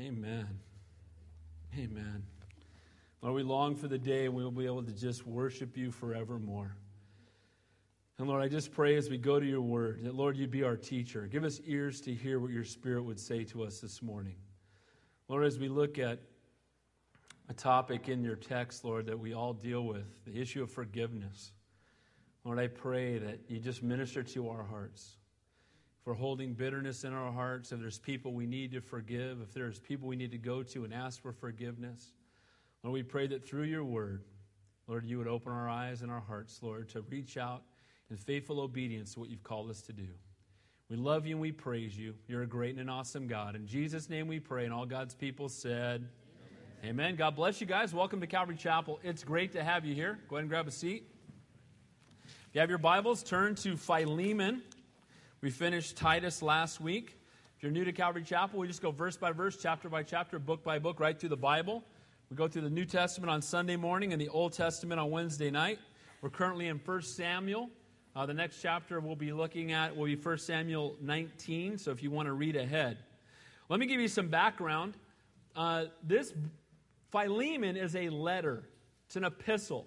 Amen. Amen. Lord, we long for the day when we'll be able to just worship you forevermore. And Lord, I just pray as we go to your word that, Lord, you be our teacher. Give us ears to hear what your spirit would say to us this morning. Lord, as we look at a topic in your text, Lord, that we all deal with the issue of forgiveness. Lord, I pray that you just minister to our hearts. If we're holding bitterness in our hearts, if there's people we need to forgive, if there's people we need to go to and ask for forgiveness, Lord, we pray that through your word, Lord, you would open our eyes and our hearts, Lord, to reach out in faithful obedience to what you've called us to do. We love you and we praise you. You're a great and an awesome God. In Jesus' name we pray, and all God's people said, Amen. Amen. God bless you guys. Welcome to Calvary Chapel. It's great to have you here. Go ahead and grab a seat. If you have your Bibles, turn to Philemon. We finished Titus last week. If you're new to Calvary Chapel, we just go verse by verse, chapter by chapter, book by book, right through the Bible. We go through the New Testament on Sunday morning and the Old Testament on Wednesday night. We're currently in 1 Samuel. Uh, the next chapter we'll be looking at will be 1 Samuel 19, so if you want to read ahead. Let me give you some background. Uh, this Philemon is a letter, it's an epistle.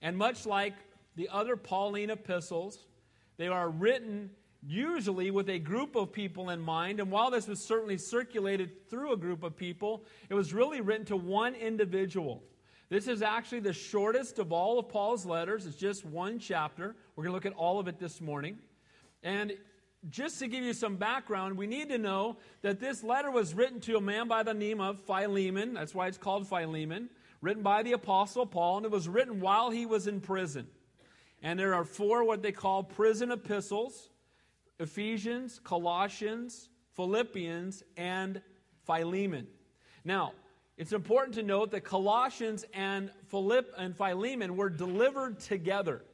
And much like the other Pauline epistles, they are written usually with a group of people in mind. And while this was certainly circulated through a group of people, it was really written to one individual. This is actually the shortest of all of Paul's letters. It's just one chapter. We're going to look at all of it this morning. And just to give you some background, we need to know that this letter was written to a man by the name of Philemon. That's why it's called Philemon. Written by the Apostle Paul, and it was written while he was in prison. And there are four what they call prison epistles. Ephesians, Colossians, Philippians, and Philemon. Now, it's important to note that Colossians and, Philip and Philemon were delivered together.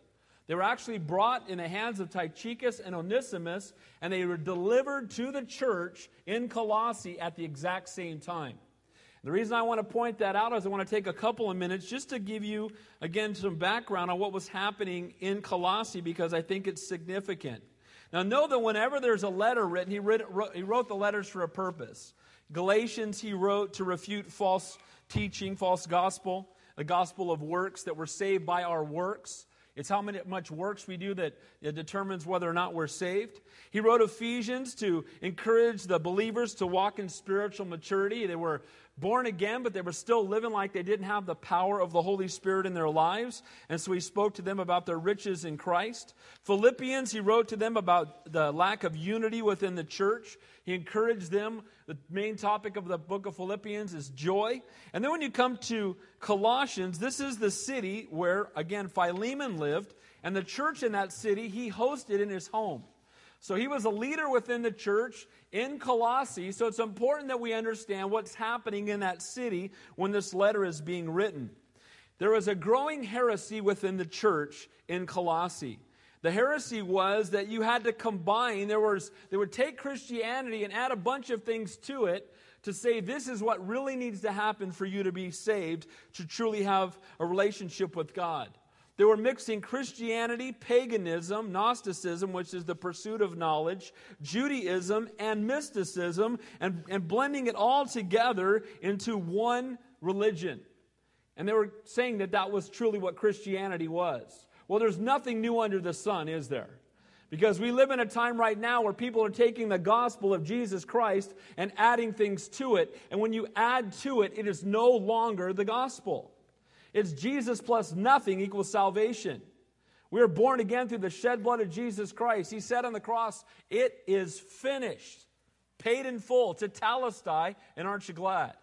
They were actually brought in the hands of Tychicus and Onesimus, and they were delivered to the church in Colossae at the exact same time. The reason I want to point that out is I want to take a couple of minutes just to give you, again, some background on what was happening in Colossae because I think it's significant. Now, know that whenever there's a letter written, he, wrote, he wrote the letters for a purpose. Galatians, he wrote to refute false teaching, false gospel, the gospel of works that we're saved by our works. It's how many, much works we do that determines whether or not we're saved. He wrote Ephesians to encourage the believers to walk in spiritual maturity. They were born again, but they were still living like they didn't have the power of the Holy Spirit in their lives. And so he spoke to them about their riches in Christ. Philippians, he wrote to them about the lack of unity within the church. He encouraged them. The main topic of the book of Philippians is joy. And then when you come to Colossians, this is the city where, again, Philemon lived. And the church in that city, he hosted in his home. So he was a leader within the church in Colossae. So it's important that we understand what's happening in that city when this letter is being written. There was a growing heresy within the church in Colossae. The heresy was that you had to combine, there was, they would take Christianity and add a bunch of things to it to say this is what really needs to happen for you to be saved, to truly have a relationship with God. They were mixing Christianity, paganism, Gnosticism, which is the pursuit of knowledge, Judaism, and mysticism, and, and blending it all together into one religion. And they were saying that that was truly what Christianity was. Well, there's nothing new under the sun, is there? Because we live in a time right now where people are taking the gospel of Jesus Christ and adding things to it. And when you add to it, it is no longer the gospel. It's Jesus plus nothing equals salvation. We are born again through the shed blood of Jesus Christ. He said on the cross, It is finished, paid in full, tetelestai, and aren't you glad?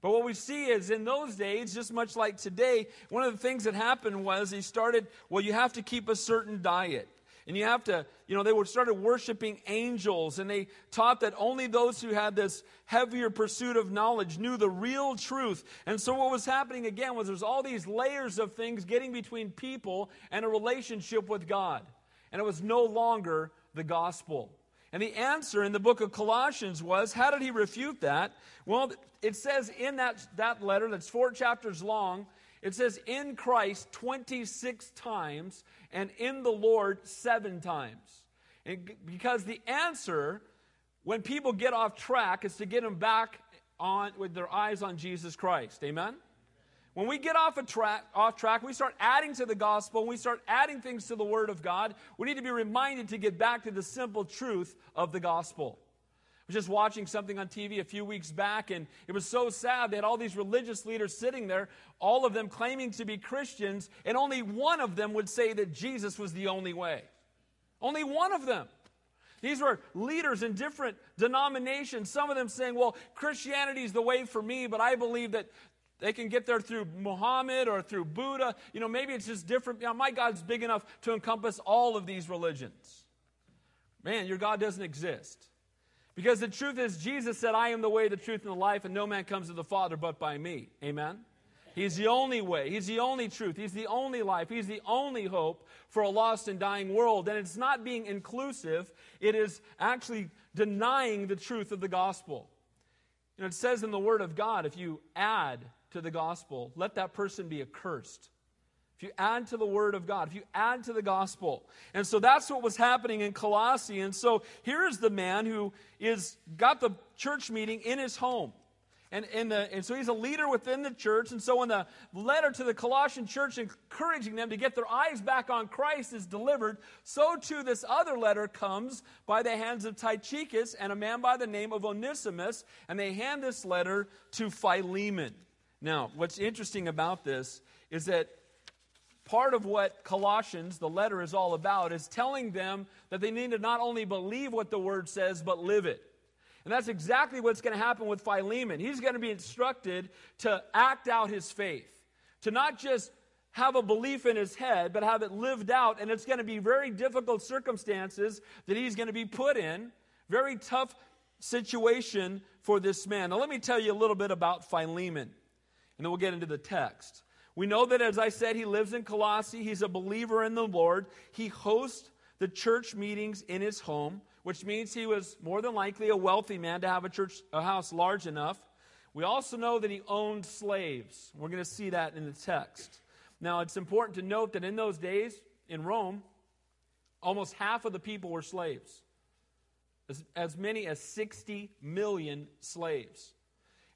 But what we see is in those days, just much like today, one of the things that happened was he started, well, you have to keep a certain diet. And you have to, you know, they were started worshiping angels, and they taught that only those who had this heavier pursuit of knowledge knew the real truth. And so what was happening again was there's all these layers of things getting between people and a relationship with God. And it was no longer the gospel. And the answer in the book of Colossians was how did he refute that? Well, it says in that, that letter that's four chapters long, it says in Christ 26 times and in the Lord seven times. And because the answer, when people get off track, is to get them back on with their eyes on Jesus Christ. Amen. When we get off a track, off track, we start adding to the gospel, and we start adding things to the word of God. We need to be reminded to get back to the simple truth of the gospel. I was just watching something on TV a few weeks back, and it was so sad. They had all these religious leaders sitting there, all of them claiming to be Christians, and only one of them would say that Jesus was the only way. Only one of them. These were leaders in different denominations. Some of them saying, well, Christianity is the way for me, but I believe that they can get there through Muhammad or through Buddha. You know, maybe it's just different. You know, my God's big enough to encompass all of these religions. Man, your God doesn't exist. Because the truth is, Jesus said, I am the way, the truth, and the life, and no man comes to the Father but by me. Amen? He's the only way. He's the only truth. He's the only life. He's the only hope for a lost and dying world. And it's not being inclusive, it is actually denying the truth of the gospel. You know, it says in the Word of God, if you add to the gospel, let that person be accursed. If you add to the Word of God, if you add to the gospel. And so that's what was happening in Colossae. And so here is the man who is got the church meeting in his home. And, and, the, and so he's a leader within the church. And so when the letter to the Colossian church encouraging them to get their eyes back on Christ is delivered, so too this other letter comes by the hands of Tychicus and a man by the name of Onesimus. And they hand this letter to Philemon. Now, what's interesting about this is that part of what Colossians, the letter, is all about is telling them that they need to not only believe what the word says, but live it. And that's exactly what's going to happen with Philemon. He's going to be instructed to act out his faith, to not just have a belief in his head, but have it lived out. And it's going to be very difficult circumstances that he's going to be put in. Very tough situation for this man. Now, let me tell you a little bit about Philemon, and then we'll get into the text. We know that, as I said, he lives in Colossae. He's a believer in the Lord. He hosts the church meetings in his home which means he was more than likely a wealthy man to have a church a house large enough. We also know that he owned slaves. We're going to see that in the text. Now, it's important to note that in those days in Rome, almost half of the people were slaves. As, as many as 60 million slaves.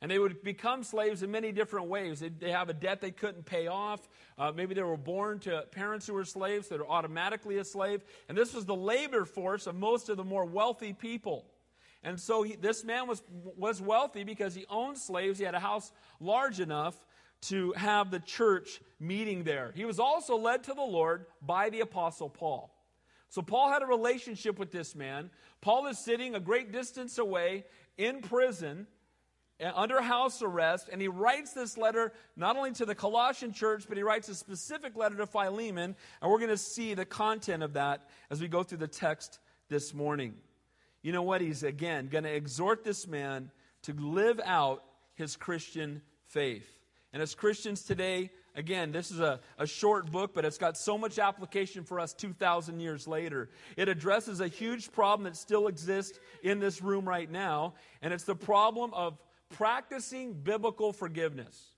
And they would become slaves in many different ways. They, they have a debt they couldn't pay off. Uh, maybe they were born to parents who were slaves, that are automatically a slave. And this was the labor force of most of the more wealthy people. And so he, this man was, was wealthy because he owned slaves. He had a house large enough to have the church meeting there. He was also led to the Lord by the Apostle Paul. So Paul had a relationship with this man. Paul is sitting a great distance away in prison Uh, under house arrest, and he writes this letter not only to the Colossian church, but he writes a specific letter to Philemon, and we're going to see the content of that as we go through the text this morning. You know what? He's again going to exhort this man to live out his Christian faith. And as Christians today, again, this is a, a short book, but it's got so much application for us 2,000 years later. It addresses a huge problem that still exists in this room right now, and it's the problem of practicing biblical forgiveness.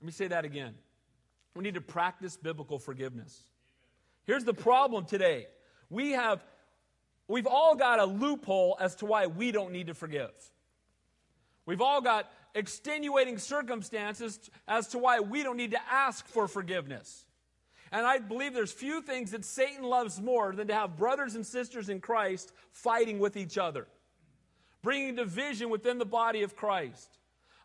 Let me say that again. We need to practice biblical forgiveness. Here's the problem today. We have we've all got a loophole as to why we don't need to forgive. We've all got extenuating circumstances as to why we don't need to ask for forgiveness. And I believe there's few things that Satan loves more than to have brothers and sisters in Christ fighting with each other bringing division within the body of Christ.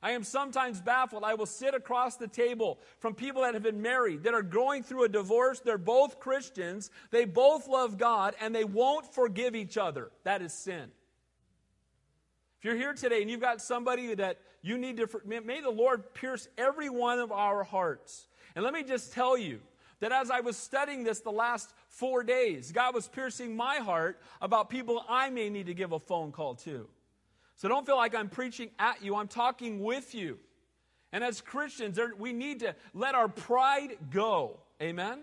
I am sometimes baffled. I will sit across the table from people that have been married, that are going through a divorce. They're both Christians. They both love God, and they won't forgive each other. That is sin. If you're here today and you've got somebody that you need to, may the Lord pierce every one of our hearts. And let me just tell you that as I was studying this the last four days, God was piercing my heart about people I may need to give a phone call to. So don't feel like I'm preaching at you, I'm talking with you. And as Christians, we need to let our pride go. Amen?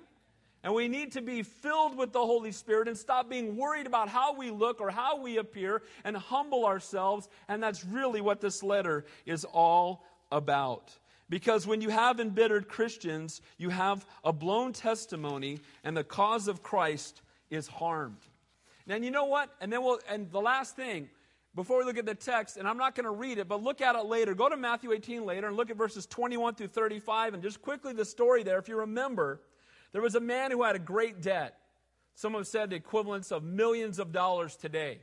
And we need to be filled with the Holy Spirit and stop being worried about how we look or how we appear and humble ourselves. And that's really what this letter is all about. Because when you have embittered Christians, you have a blown testimony, and the cause of Christ is harmed. Now, you know what? And then we'll, and the last thing, before we look at the text, and I'm not going to read it, but look at it later. Go to Matthew 18 later and look at verses 21 through 35, and just quickly the story there. If you remember, there was a man who had a great debt. Some have said the equivalence of millions of dollars today.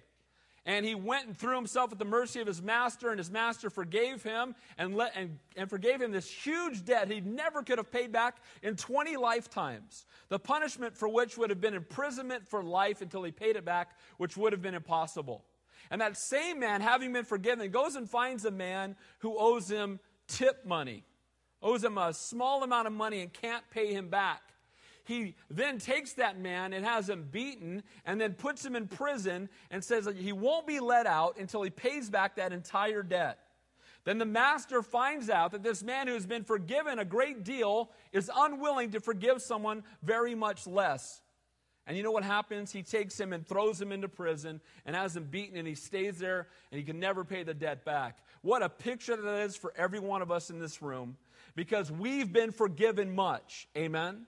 And he went and threw himself at the mercy of his master, and his master forgave him and, let, and, and forgave him this huge debt he never could have paid back in 20 lifetimes. The punishment for which would have been imprisonment for life until he paid it back, which would have been impossible. And that same man, having been forgiven, goes and finds a man who owes him tip money, owes him a small amount of money and can't pay him back. He then takes that man and has him beaten and then puts him in prison and says that he won't be let out until he pays back that entire debt. Then the master finds out that this man who has been forgiven a great deal is unwilling to forgive someone very much less. And you know what happens? He takes him and throws him into prison and has him beaten, and he stays there and he can never pay the debt back. What a picture that is for every one of us in this room because we've been forgiven much. Amen?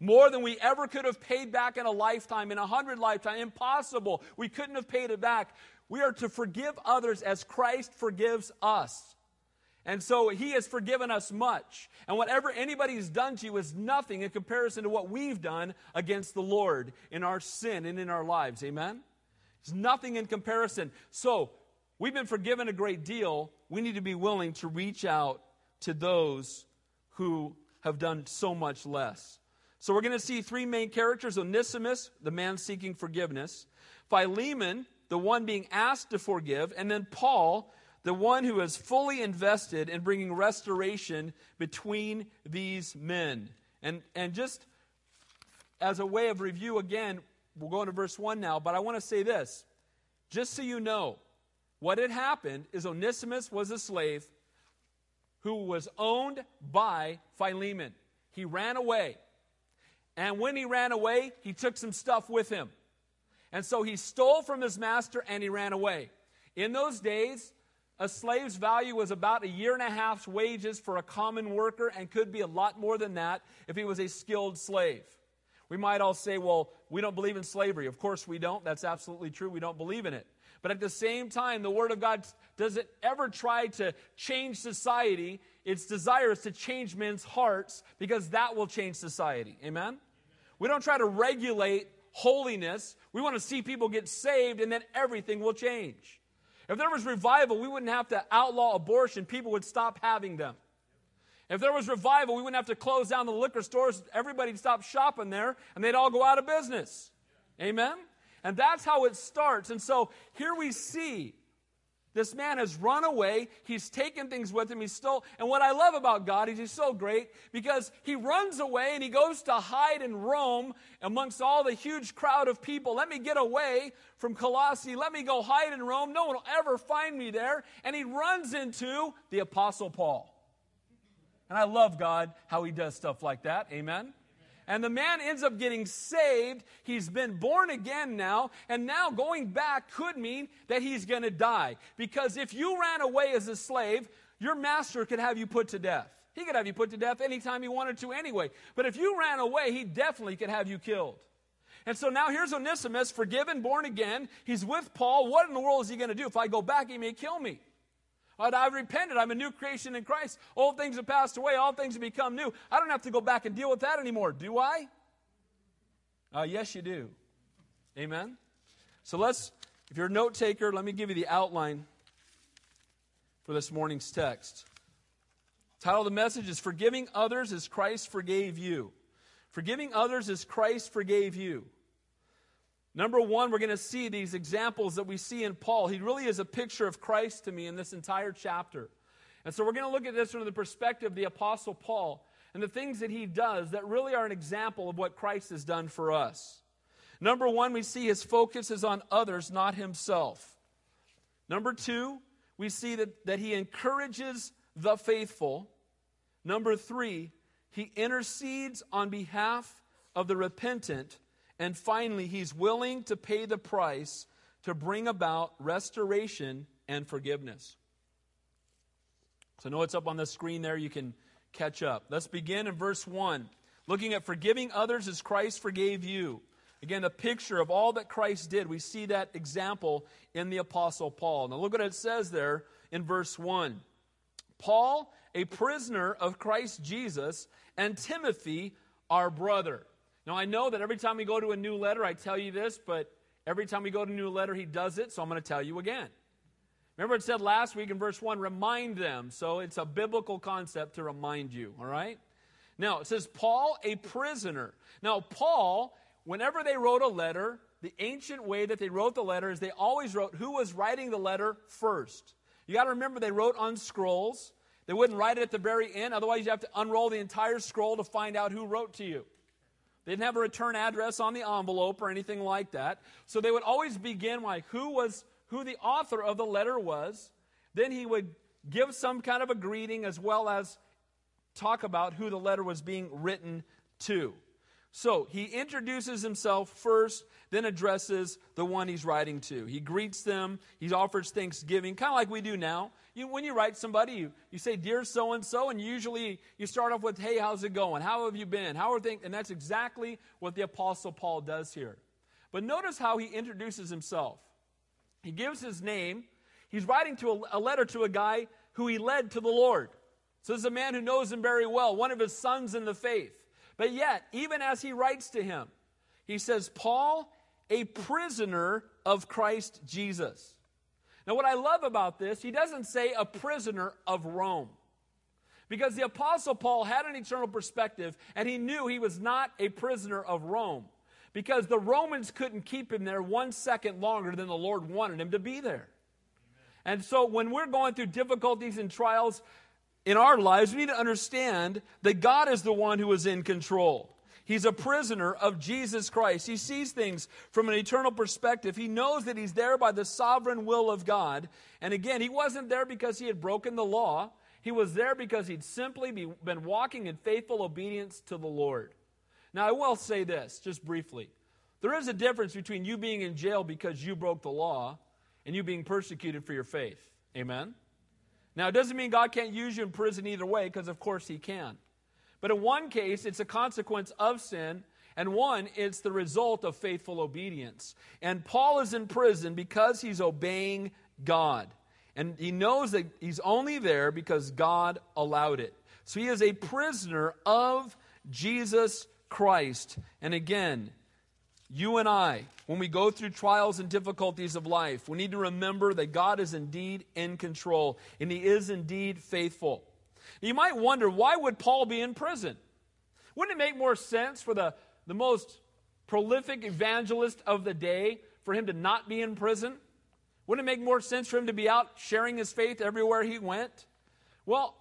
More than we ever could have paid back in a lifetime, in a hundred lifetimes. Impossible. We couldn't have paid it back. We are to forgive others as Christ forgives us. And so he has forgiven us much. And whatever anybody's done to you is nothing in comparison to what we've done against the Lord in our sin and in our lives. Amen? It's nothing in comparison. So we've been forgiven a great deal. We need to be willing to reach out to those who have done so much less. So we're going to see three main characters Onesimus, the man seeking forgiveness, Philemon, the one being asked to forgive, and then Paul, the one who is fully invested in bringing restoration between these men. And, and just as a way of review, again, we'll go into verse 1 now, but I want to say this. Just so you know, what had happened is Onesimus was a slave who was owned by Philemon. He ran away. And when he ran away, he took some stuff with him. And so he stole from his master and he ran away. In those days, a slave's value was about a year and a half's wages for a common worker and could be a lot more than that if he was a skilled slave. We might all say, well, we don't believe in slavery. Of course we don't. That's absolutely true. We don't believe in it. But at the same time, the Word of God doesn't ever try to change society. Its desire is to change men's hearts because that will change society. Amen? We don't try to regulate holiness. We want to see people get saved and then everything will change. If there was revival, we wouldn't have to outlaw abortion. People would stop having them. If there was revival, we wouldn't have to close down the liquor stores. Everybody'd stop shopping there and they'd all go out of business. Amen? And that's how it starts. And so here we see this man has run away. He's taken things with him. He's stole. And what I love about God is he's so great because he runs away and he goes to hide in Rome amongst all the huge crowd of people. Let me get away from Colossae. Let me go hide in Rome. No one will ever find me there. And he runs into the Apostle Paul. And I love God how he does stuff like that. Amen. And the man ends up getting saved. He's been born again now. And now going back could mean that he's going to die. Because if you ran away as a slave, your master could have you put to death. He could have you put to death anytime he wanted to anyway. But if you ran away, he definitely could have you killed. And so now here's Onesimus, forgiven, born again. He's with Paul. What in the world is he going to do? If I go back, he may kill me. But I've repented. I'm a new creation in Christ. Old things have passed away. All things have become new. I don't have to go back and deal with that anymore, do I? Uh, yes, you do. Amen? So let's, if you're a note taker, let me give you the outline for this morning's text. Title of the message is Forgiving Others as Christ Forgave You. Forgiving others as Christ forgave you. Number one, we're going to see these examples that we see in Paul. He really is a picture of Christ to me in this entire chapter. And so we're going to look at this from the perspective of the Apostle Paul and the things that he does that really are an example of what Christ has done for us. Number one, we see his focus is on others, not himself. Number two, we see that, that he encourages the faithful. Number three, he intercedes on behalf of the repentant. And finally, he's willing to pay the price to bring about restoration and forgiveness. So, know it's up on the screen there. You can catch up. Let's begin in verse 1, looking at forgiving others as Christ forgave you. Again, the picture of all that Christ did, we see that example in the Apostle Paul. Now, look what it says there in verse 1. Paul, a prisoner of Christ Jesus, and Timothy, our brother. Now, I know that every time we go to a new letter, I tell you this, but every time we go to a new letter, he does it, so I'm going to tell you again. Remember, it said last week in verse 1 remind them. So it's a biblical concept to remind you, all right? Now, it says, Paul, a prisoner. Now, Paul, whenever they wrote a letter, the ancient way that they wrote the letter is they always wrote who was writing the letter first. You got to remember they wrote on scrolls. They wouldn't write it at the very end, otherwise, you have to unroll the entire scroll to find out who wrote to you. They didn't have a return address on the envelope or anything like that. So they would always begin like who was who the author of the letter was. Then he would give some kind of a greeting as well as talk about who the letter was being written to. So he introduces himself first, then addresses the one he's writing to. He greets them, he offers thanksgiving, kind of like we do now. You, when you write somebody, you, you say, Dear so and so, and usually you start off with, Hey, how's it going? How have you been? How are things? And that's exactly what the Apostle Paul does here. But notice how he introduces himself. He gives his name. He's writing to a, a letter to a guy who he led to the Lord. So this is a man who knows him very well, one of his sons in the faith. But yet, even as he writes to him, he says, Paul, a prisoner of Christ Jesus. Now, what I love about this, he doesn't say a prisoner of Rome. Because the Apostle Paul had an eternal perspective, and he knew he was not a prisoner of Rome. Because the Romans couldn't keep him there one second longer than the Lord wanted him to be there. And so, when we're going through difficulties and trials, in our lives, we need to understand that God is the one who is in control. He's a prisoner of Jesus Christ. He sees things from an eternal perspective. He knows that he's there by the sovereign will of God. And again, he wasn't there because he had broken the law. He was there because he'd simply be, been walking in faithful obedience to the Lord. Now, I will say this just briefly. There is a difference between you being in jail because you broke the law and you being persecuted for your faith. Amen? Now, it doesn't mean God can't use you in prison either way, because of course He can. But in one case, it's a consequence of sin, and one, it's the result of faithful obedience. And Paul is in prison because he's obeying God. And he knows that he's only there because God allowed it. So he is a prisoner of Jesus Christ. And again, you and I, when we go through trials and difficulties of life, we need to remember that God is indeed in control and He is indeed faithful. You might wonder why would Paul be in prison? Wouldn't it make more sense for the, the most prolific evangelist of the day for him to not be in prison? Wouldn't it make more sense for him to be out sharing his faith everywhere he went? Well,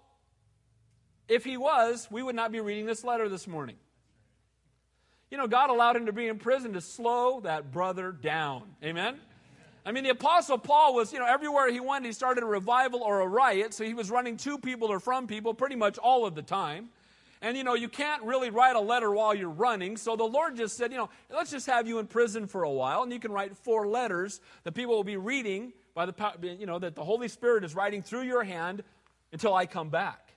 if he was, we would not be reading this letter this morning. You know, God allowed him to be in prison to slow that brother down. Amen? I mean, the Apostle Paul was, you know, everywhere he went, he started a revival or a riot, so he was running to people or from people pretty much all of the time. And, you know, you can't really write a letter while you're running, so the Lord just said, you know, let's just have you in prison for a while, and you can write four letters that people will be reading by the, you know, that the Holy Spirit is writing through your hand until I come back.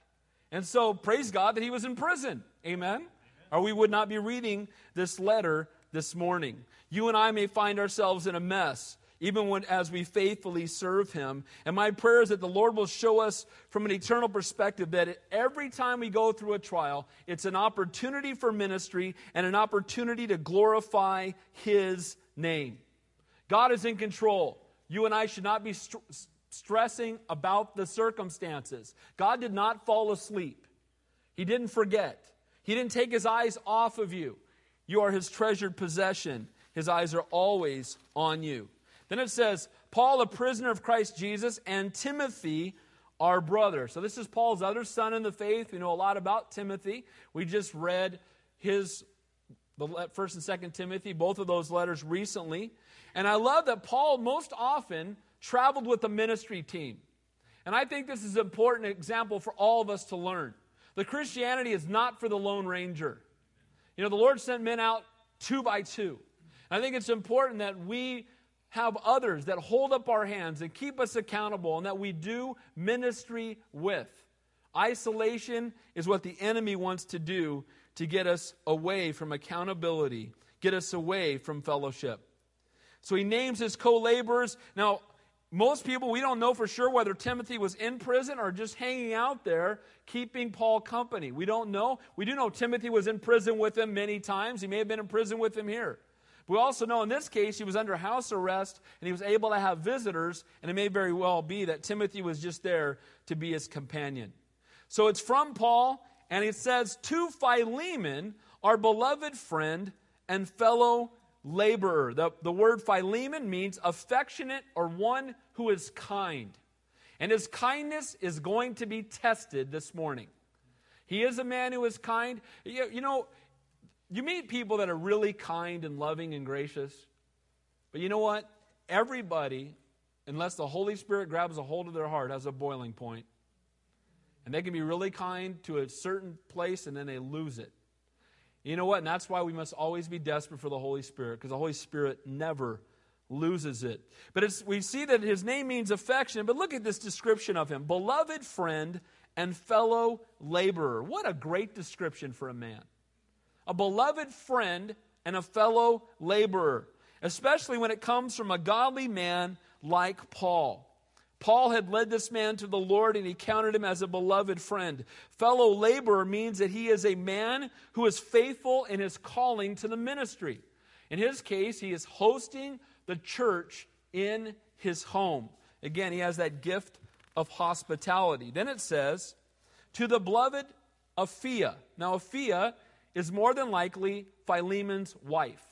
And so, praise God that he was in prison. Amen? Or we would not be reading this letter this morning. You and I may find ourselves in a mess, even when, as we faithfully serve Him. And my prayer is that the Lord will show us from an eternal perspective that every time we go through a trial, it's an opportunity for ministry and an opportunity to glorify His name. God is in control. You and I should not be st- stressing about the circumstances. God did not fall asleep, He didn't forget. He didn't take his eyes off of you. You are his treasured possession. His eyes are always on you. Then it says, Paul, a prisoner of Christ Jesus, and Timothy, our brother. So this is Paul's other son in the faith. We know a lot about Timothy. We just read his the first and second Timothy, both of those letters recently. And I love that Paul most often traveled with the ministry team. And I think this is an important example for all of us to learn. The Christianity is not for the Lone Ranger. You know, the Lord sent men out two by two. I think it's important that we have others that hold up our hands and keep us accountable and that we do ministry with. Isolation is what the enemy wants to do to get us away from accountability. get us away from fellowship. So he names his co laborers. Now, most people, we don't know for sure whether Timothy was in prison or just hanging out there, keeping Paul company. We don't know. We do know Timothy was in prison with him many times. He may have been in prison with him here. We also know in this case he was under house arrest and he was able to have visitors, and it may very well be that Timothy was just there to be his companion. So it's from Paul, and it says, To Philemon, our beloved friend and fellow laborer. The, the word Philemon means affectionate or one who is kind. And his kindness is going to be tested this morning. He is a man who is kind. You, you know, you meet people that are really kind and loving and gracious. But you know what? Everybody, unless the Holy Spirit grabs a hold of their heart, has a boiling point. And they can be really kind to a certain place and then they lose it. You know what? And that's why we must always be desperate for the Holy Spirit, because the Holy Spirit never loses it. But we see that his name means affection, but look at this description of him beloved friend and fellow laborer. What a great description for a man. A beloved friend and a fellow laborer, especially when it comes from a godly man like Paul. Paul had led this man to the Lord and he counted him as a beloved friend. Fellow laborer means that he is a man who is faithful in his calling to the ministry. In his case, he is hosting the church in his home. Again, he has that gift of hospitality. Then it says, to the beloved Apphia. Now, Apphia is more than likely Philemon's wife.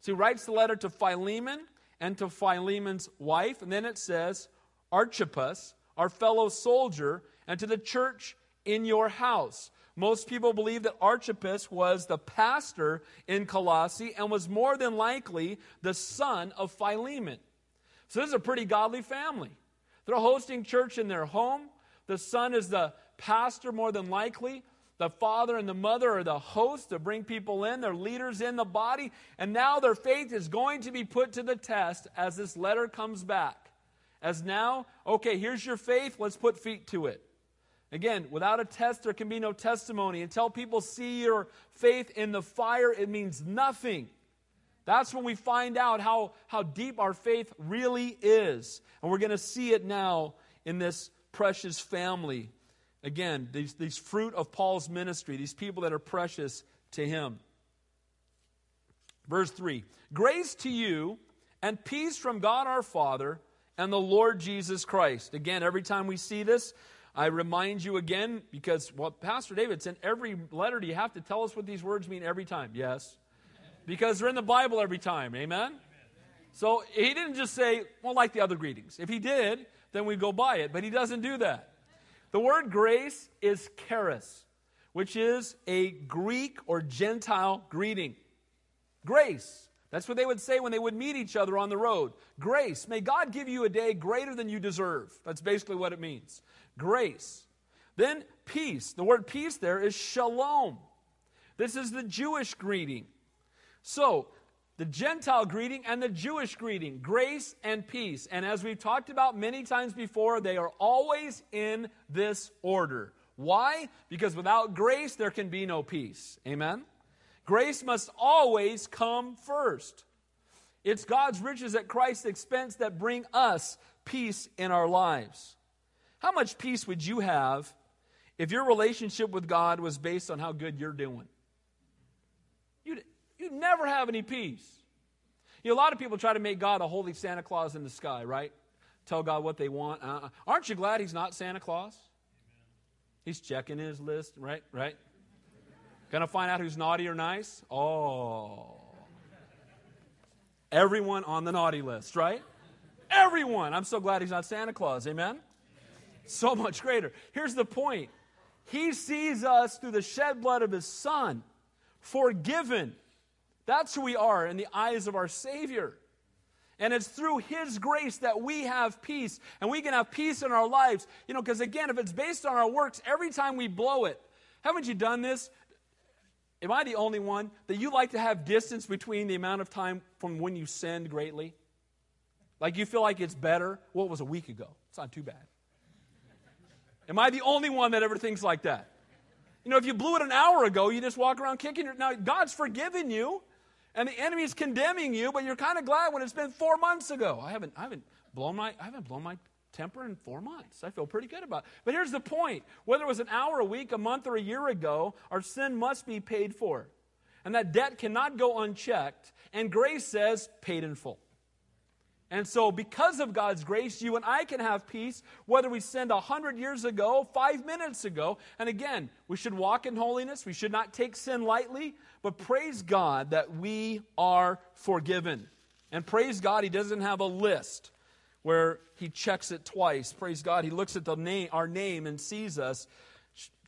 So he writes the letter to Philemon and to Philemon's wife, and then it says, Archippus, our fellow soldier, and to the church in your house. Most people believe that Archippus was the pastor in Colossae and was more than likely the son of Philemon. So this is a pretty godly family. They're hosting church in their home. The son is the pastor, more than likely. The father and the mother are the hosts to bring people in. They're leaders in the body. And now their faith is going to be put to the test as this letter comes back as now, okay, here's your faith, let's put feet to it. Again, without a test, there can be no testimony. Until people see your faith in the fire, it means nothing. That's when we find out how, how deep our faith really is. And we're going to see it now in this precious family. Again, these, these fruit of Paul's ministry, these people that are precious to him. Verse 3 Grace to you and peace from God our Father and the Lord Jesus Christ. Again, every time we see this, I remind you again, because, well, Pastor David sent every letter, do you have to tell us what these words mean every time? Yes. Because they're in the Bible every time. Amen? So he didn't just say, well, like the other greetings. If he did, then we go by it, but he doesn't do that. The word grace is charis, which is a Greek or Gentile greeting. Grace. That's what they would say when they would meet each other on the road. Grace. May God give you a day greater than you deserve. That's basically what it means. Grace. Then peace. The word peace there is shalom. This is the Jewish greeting. So, the Gentile greeting and the Jewish greeting, grace and peace. And as we've talked about many times before, they are always in this order. Why? Because without grace, there can be no peace. Amen? Grace must always come first. It's God's riches at Christ's expense that bring us peace in our lives. How much peace would you have if your relationship with God was based on how good you're doing? You'd, you'd never have any peace. You know, a lot of people try to make God a holy Santa Claus in the sky, right? Tell God what they want. Uh-uh. Aren't you glad He's not Santa Claus? He's checking his list, right? Right? Gonna find out who's naughty or nice? Oh. Everyone on the naughty list, right? Everyone. I'm so glad he's not Santa Claus. Amen? So much greater. Here's the point He sees us through the shed blood of His Son, forgiven. That's who we are in the eyes of our Savior. And it's through His grace that we have peace. And we can have peace in our lives. You know, because again, if it's based on our works, every time we blow it, haven't you done this? Am I the only one that you like to have distance between the amount of time from when you sinned greatly? Like you feel like it's better? Well, it was a week ago. It's not too bad. Am I the only one that ever thinks like that? You know, if you blew it an hour ago, you just walk around kicking your. Now, God's forgiven you. And the enemy's condemning you, but you're kind of glad when it's been four months ago. I haven't, I haven't blown my, I haven't blown my temper in four months. I feel pretty good about it. But here's the point whether it was an hour, a week, a month, or a year ago, our sin must be paid for. And that debt cannot go unchecked. And grace says, paid in full. And so, because of God's grace, you and I can have peace, whether we sinned a hundred years ago, five minutes ago. And again, we should walk in holiness. We should not take sin lightly, but praise God that we are forgiven. And praise God, He doesn't have a list where He checks it twice. Praise God, He looks at the name, our name and sees us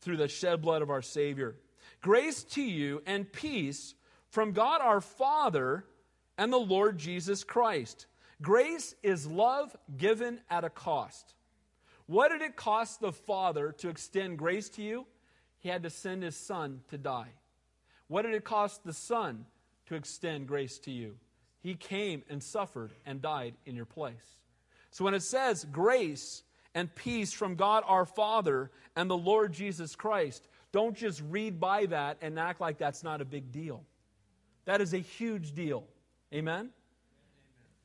through the shed blood of our Savior. Grace to you and peace from God our Father and the Lord Jesus Christ. Grace is love given at a cost. What did it cost the Father to extend grace to you? He had to send his Son to die. What did it cost the Son to extend grace to you? He came and suffered and died in your place. So when it says grace and peace from God our Father and the Lord Jesus Christ, don't just read by that and act like that's not a big deal. That is a huge deal. Amen?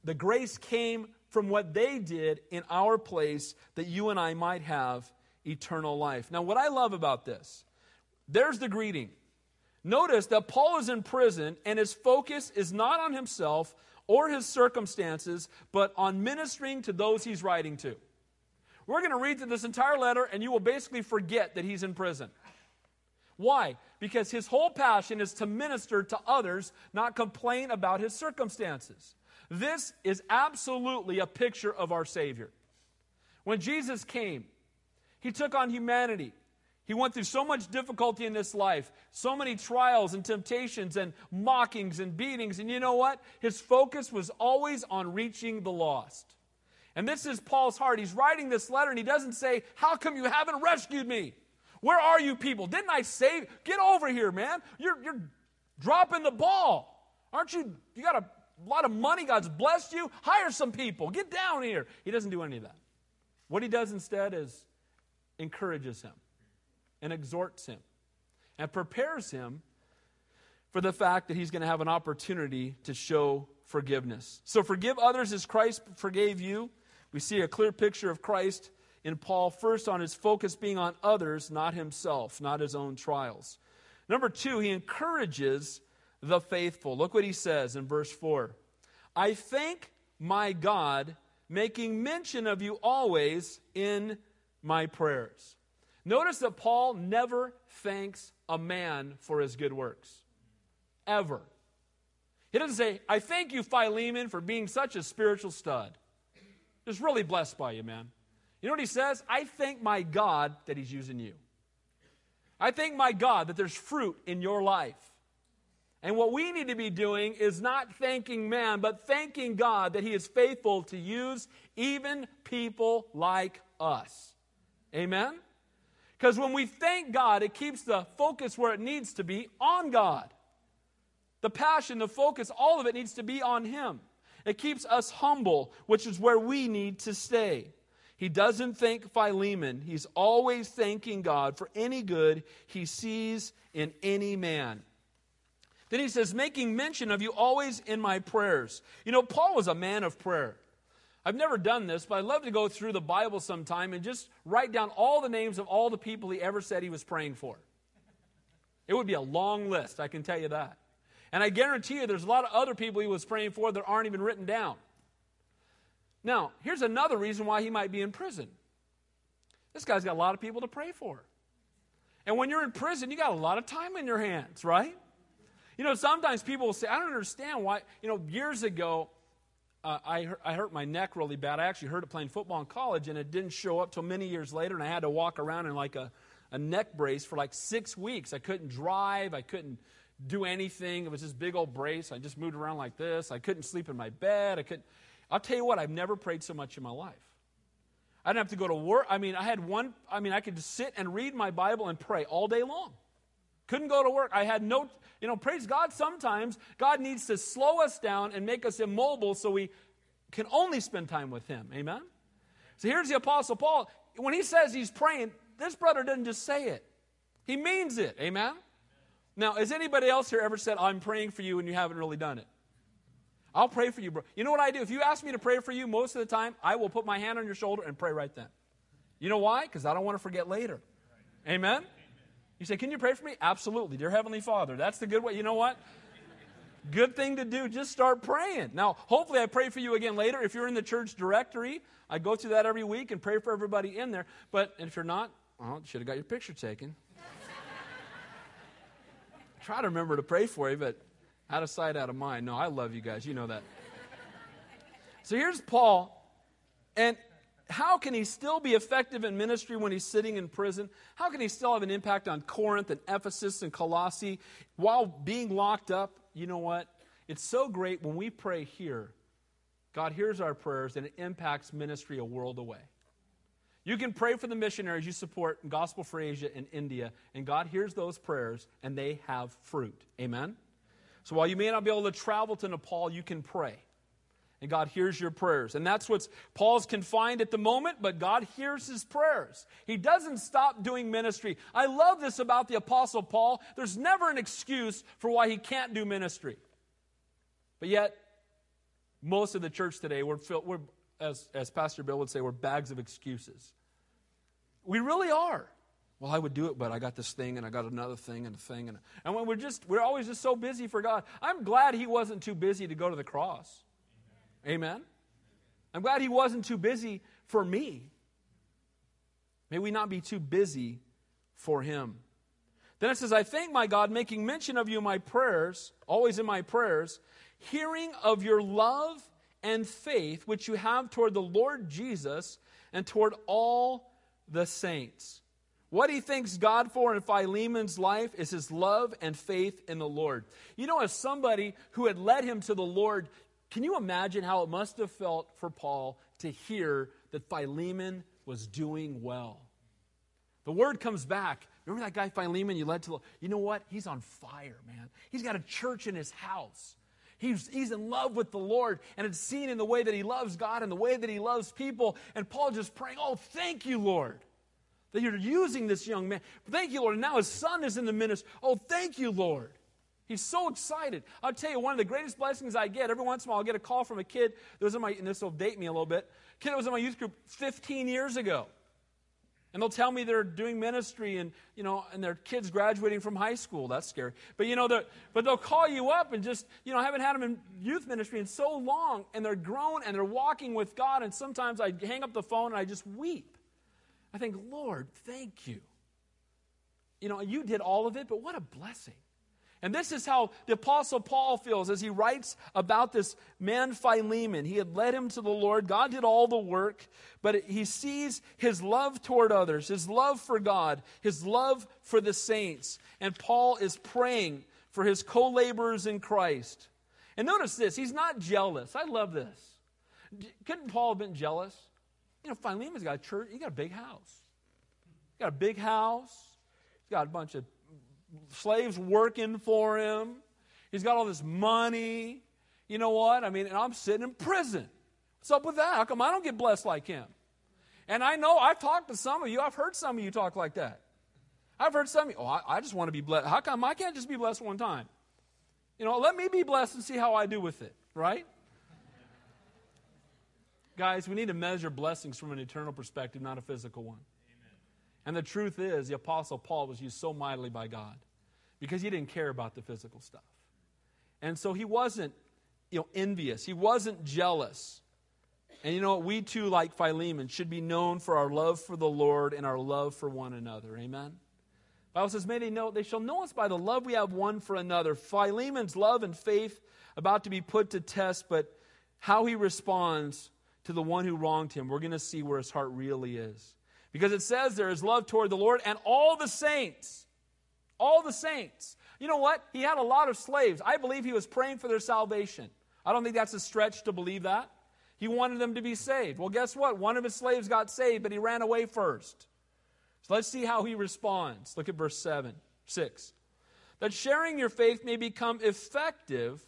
The grace came from what they did in our place that you and I might have eternal life. Now, what I love about this, there's the greeting. Notice that Paul is in prison and his focus is not on himself or his circumstances, but on ministering to those he's writing to. We're going to read through this entire letter and you will basically forget that he's in prison. Why? Because his whole passion is to minister to others, not complain about his circumstances. This is absolutely a picture of our Savior. When Jesus came, he took on humanity. He went through so much difficulty in this life, so many trials and temptations and mockings and beatings. And you know what? His focus was always on reaching the lost. And this is Paul's heart. He's writing this letter and he doesn't say, How come you haven't rescued me? Where are you people? Didn't I save? Get over here, man. You're, you're dropping the ball. Aren't you? You got a lot of money. God's blessed you. Hire some people. Get down here. He doesn't do any of that. What he does instead is encourages him and exhorts him and prepares him for the fact that he's going to have an opportunity to show forgiveness. So, forgive others as Christ forgave you. We see a clear picture of Christ in Paul, first on his focus being on others, not himself, not his own trials. Number two, he encourages the faithful. Look what he says in verse 4 I thank my God, making mention of you always in my prayers. Notice that Paul never thanks a man for his good works. Ever. He doesn't say, I thank you, Philemon, for being such a spiritual stud. Just really blessed by you, man. You know what he says? I thank my God that he's using you. I thank my God that there's fruit in your life. And what we need to be doing is not thanking man, but thanking God that He is faithful to use even people like us. Amen? Because when we thank God, it keeps the focus where it needs to be on God. The passion, the focus, all of it needs to be on Him. It keeps us humble, which is where we need to stay. He doesn't thank Philemon. He's always thanking God for any good he sees in any man. Then he says, making mention of you always in my prayers. You know, Paul was a man of prayer. I've never done this, but I'd love to go through the Bible sometime and just write down all the names of all the people he ever said he was praying for. It would be a long list, I can tell you that. And I guarantee you there's a lot of other people he was praying for that aren't even written down. Now, here's another reason why he might be in prison. This guy's got a lot of people to pray for. And when you're in prison, you got a lot of time in your hands, right? You know, sometimes people will say, I don't understand why. You know, years ago, uh, I, hurt, I hurt my neck really bad. I actually hurt it playing football in college, and it didn't show up till many years later, and I had to walk around in like a, a neck brace for like six weeks. I couldn't drive. I couldn't do anything. It was this big old brace. I just moved around like this. I couldn't sleep in my bed. I couldn't. I'll tell you what, I've never prayed so much in my life. I didn't have to go to work. I mean, I had one, I mean, I could just sit and read my Bible and pray all day long. Couldn't go to work. I had no, you know, praise God, sometimes God needs to slow us down and make us immobile so we can only spend time with Him. Amen? So here's the Apostle Paul. When he says he's praying, this brother doesn't just say it, he means it. Amen? Now, has anybody else here ever said, I'm praying for you and you haven't really done it? I'll pray for you, bro. You know what I do? If you ask me to pray for you, most of the time, I will put my hand on your shoulder and pray right then. You know why? Because I don't want to forget later. Amen? You say, Can you pray for me? Absolutely. Dear Heavenly Father. That's the good way. You know what? Good thing to do. Just start praying. Now, hopefully, I pray for you again later. If you're in the church directory, I go through that every week and pray for everybody in there. But if you're not, well, you should have got your picture taken. Try to remember to pray for you, but out of sight, out of mind. No, I love you guys. You know that. So here's Paul, and how can he still be effective in ministry when he's sitting in prison? How can he still have an impact on Corinth and Ephesus and Colossae while being locked up? You know what? It's so great when we pray here, God hears our prayers and it impacts ministry a world away. You can pray for the missionaries you support in Gospel for Asia and India, and God hears those prayers and they have fruit. Amen? So while you may not be able to travel to Nepal, you can pray. And God hears your prayers. And that's what Paul's confined at the moment, but God hears his prayers. He doesn't stop doing ministry. I love this about the Apostle Paul. There's never an excuse for why he can't do ministry. But yet, most of the church today, we're, filled, we're as, as Pastor Bill would say, we're bags of excuses. We really are. Well, I would do it, but I got this thing and I got another thing and a thing. And, and when we're just, we're always just so busy for God. I'm glad he wasn't too busy to go to the cross. Amen. I'm glad he wasn't too busy for me. May we not be too busy for him. Then it says, I thank my God, making mention of you in my prayers, always in my prayers, hearing of your love and faith which you have toward the Lord Jesus and toward all the saints. What he thanks God for in Philemon's life is his love and faith in the Lord. You know, as somebody who had led him to the Lord, can you imagine how it must have felt for Paul to hear that Philemon was doing well? The word comes back. Remember that guy Philemon you led to? You know what? He's on fire, man. He's got a church in his house. He's, he's in love with the Lord, and it's seen in the way that he loves God and the way that he loves people. And Paul just praying, Oh, thank you, Lord, that you're using this young man. Thank you, Lord. And now his son is in the ministry. Oh, thank you, Lord. He's so excited. I'll tell you, one of the greatest blessings I get, every once in a while, I'll get a call from a kid that was in my, and this will date me a little bit, kid that was in my youth group 15 years ago. And they'll tell me they're doing ministry and, you know, and their kids graduating from high school. That's scary. But, you know, but they'll call you up and just, you know, I haven't had them in youth ministry in so long, and they're grown and they're walking with God. And sometimes I hang up the phone and I just weep. I think, Lord, thank you. You know, you did all of it, but what a blessing. And this is how the Apostle Paul feels as he writes about this man Philemon. He had led him to the Lord. God did all the work, but he sees his love toward others, his love for God, his love for the saints. And Paul is praying for his co laborers in Christ. And notice this he's not jealous. I love this. Couldn't Paul have been jealous? You know, Philemon's got a church, he got a big house. He got a big house, he's got a bunch of slaves working for him. He's got all this money. You know what? I mean, and I'm sitting in prison. What's up with that? How come I don't get blessed like him? And I know I've talked to some of you. I've heard some of you talk like that. I've heard some of you, oh, I, I just want to be blessed. How come I can't just be blessed one time? You know, let me be blessed and see how I do with it, right? Guys, we need to measure blessings from an eternal perspective, not a physical one. And the truth is, the Apostle Paul was used so mightily by God because he didn't care about the physical stuff. And so he wasn't you know, envious, he wasn't jealous. And you know what? We too, like Philemon, should be known for our love for the Lord and our love for one another. Amen? The Bible says, May they know, they shall know us by the love we have one for another. Philemon's love and faith about to be put to test, but how he responds to the one who wronged him, we're going to see where his heart really is. Because it says there is love toward the Lord and all the saints. All the saints. You know what? He had a lot of slaves. I believe he was praying for their salvation. I don't think that's a stretch to believe that. He wanted them to be saved. Well, guess what? One of his slaves got saved, but he ran away first. So let's see how he responds. Look at verse 7, 6. That sharing your faith may become effective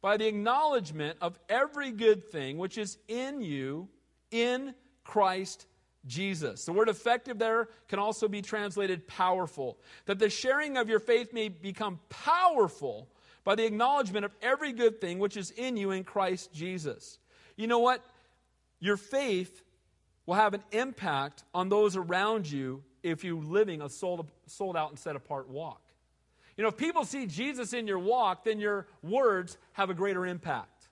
by the acknowledgement of every good thing which is in you in Christ Jesus. The word effective there can also be translated powerful. That the sharing of your faith may become powerful by the acknowledgement of every good thing which is in you in Christ Jesus. You know what? Your faith will have an impact on those around you if you're living a sold, sold out and set apart walk. You know, if people see Jesus in your walk, then your words have a greater impact.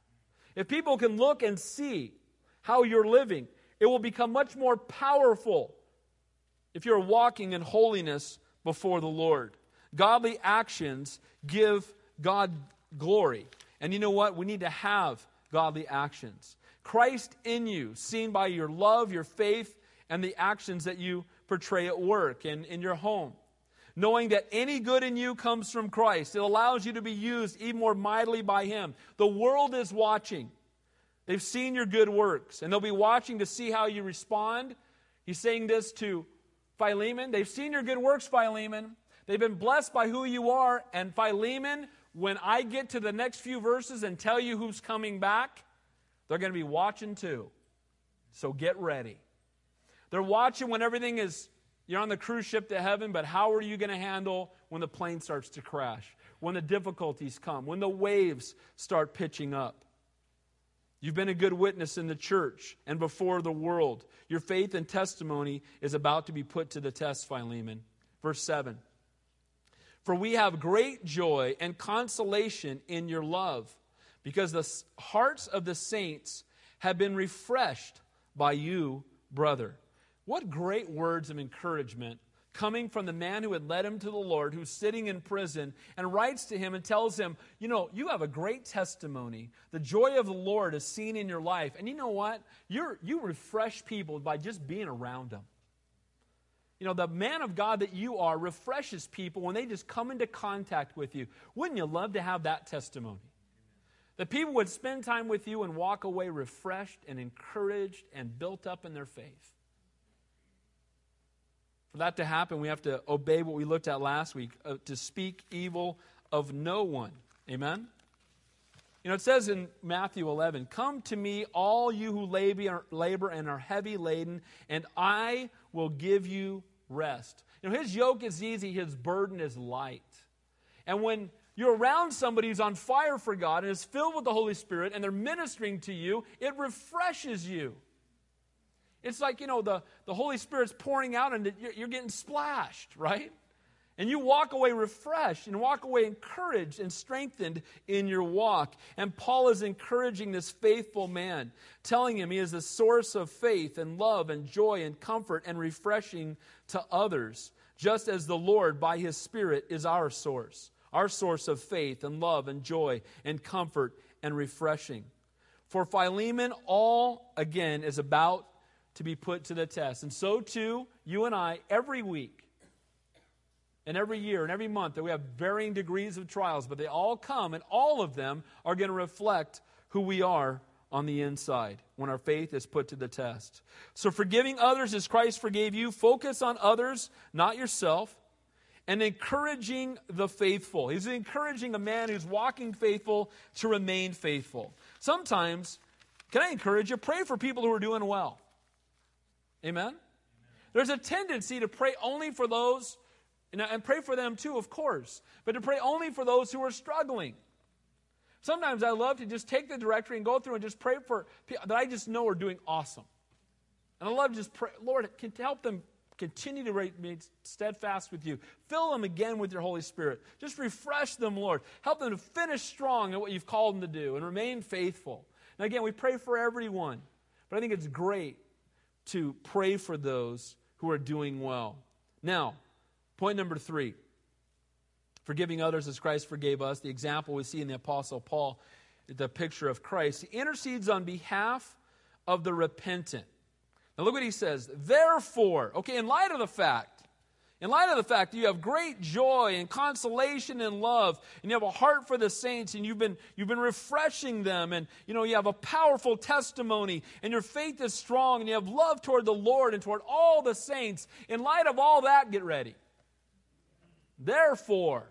If people can look and see how you're living, it will become much more powerful if you're walking in holiness before the Lord. Godly actions give God glory. And you know what? We need to have godly actions. Christ in you, seen by your love, your faith, and the actions that you portray at work and in your home. Knowing that any good in you comes from Christ, it allows you to be used even more mightily by Him. The world is watching. They've seen your good works, and they'll be watching to see how you respond. He's saying this to Philemon. They've seen your good works, Philemon. They've been blessed by who you are. And Philemon, when I get to the next few verses and tell you who's coming back, they're going to be watching too. So get ready. They're watching when everything is, you're on the cruise ship to heaven, but how are you going to handle when the plane starts to crash, when the difficulties come, when the waves start pitching up? You've been a good witness in the church and before the world. Your faith and testimony is about to be put to the test, Philemon. Verse 7 For we have great joy and consolation in your love because the hearts of the saints have been refreshed by you, brother. What great words of encouragement coming from the man who had led him to the Lord, who's sitting in prison, and writes to him and tells him, You know, you have a great testimony. The joy of the Lord is seen in your life. And you know what? You're, you refresh people by just being around them. You know, the man of God that you are refreshes people when they just come into contact with you. Wouldn't you love to have that testimony? That people would spend time with you and walk away refreshed and encouraged and built up in their faith. For that to happen, we have to obey what we looked at last week uh, to speak evil of no one. Amen? You know, it says in Matthew 11, Come to me, all you who labor and are heavy laden, and I will give you rest. You know, his yoke is easy, his burden is light. And when you're around somebody who's on fire for God and is filled with the Holy Spirit and they're ministering to you, it refreshes you. It's like, you know, the, the Holy Spirit's pouring out and you're, you're getting splashed, right? And you walk away refreshed and walk away encouraged and strengthened in your walk. And Paul is encouraging this faithful man, telling him he is the source of faith and love and joy and comfort and refreshing to others, just as the Lord, by his Spirit, is our source our source of faith and love and joy and comfort and refreshing. For Philemon, all again is about to be put to the test. And so too, you and I, every week and every year and every month, that we have varying degrees of trials, but they all come, and all of them are going to reflect who we are on the inside when our faith is put to the test. So, forgiving others as Christ forgave you, focus on others, not yourself and encouraging the faithful. He's encouraging a man who's walking faithful to remain faithful. Sometimes, can I encourage you? Pray for people who are doing well. Amen? There's a tendency to pray only for those, and pray for them too, of course, but to pray only for those who are struggling. Sometimes I love to just take the directory and go through and just pray for people that I just know are doing awesome. And I love to just pray, Lord, can help them continue to be steadfast with you. Fill them again with your Holy Spirit. Just refresh them, Lord. Help them to finish strong at what you've called them to do and remain faithful. And again, we pray for everyone, but I think it's great to pray for those who are doing well. Now, point number three forgiving others as Christ forgave us. The example we see in the Apostle Paul, the picture of Christ. He intercedes on behalf of the repentant. Now look what he says. Therefore, okay, in light of the fact, in light of the fact that you have great joy and consolation and love, and you have a heart for the saints, and you've been, you've been refreshing them, and you know, you have a powerful testimony, and your faith is strong, and you have love toward the Lord and toward all the saints, in light of all that, get ready. Therefore,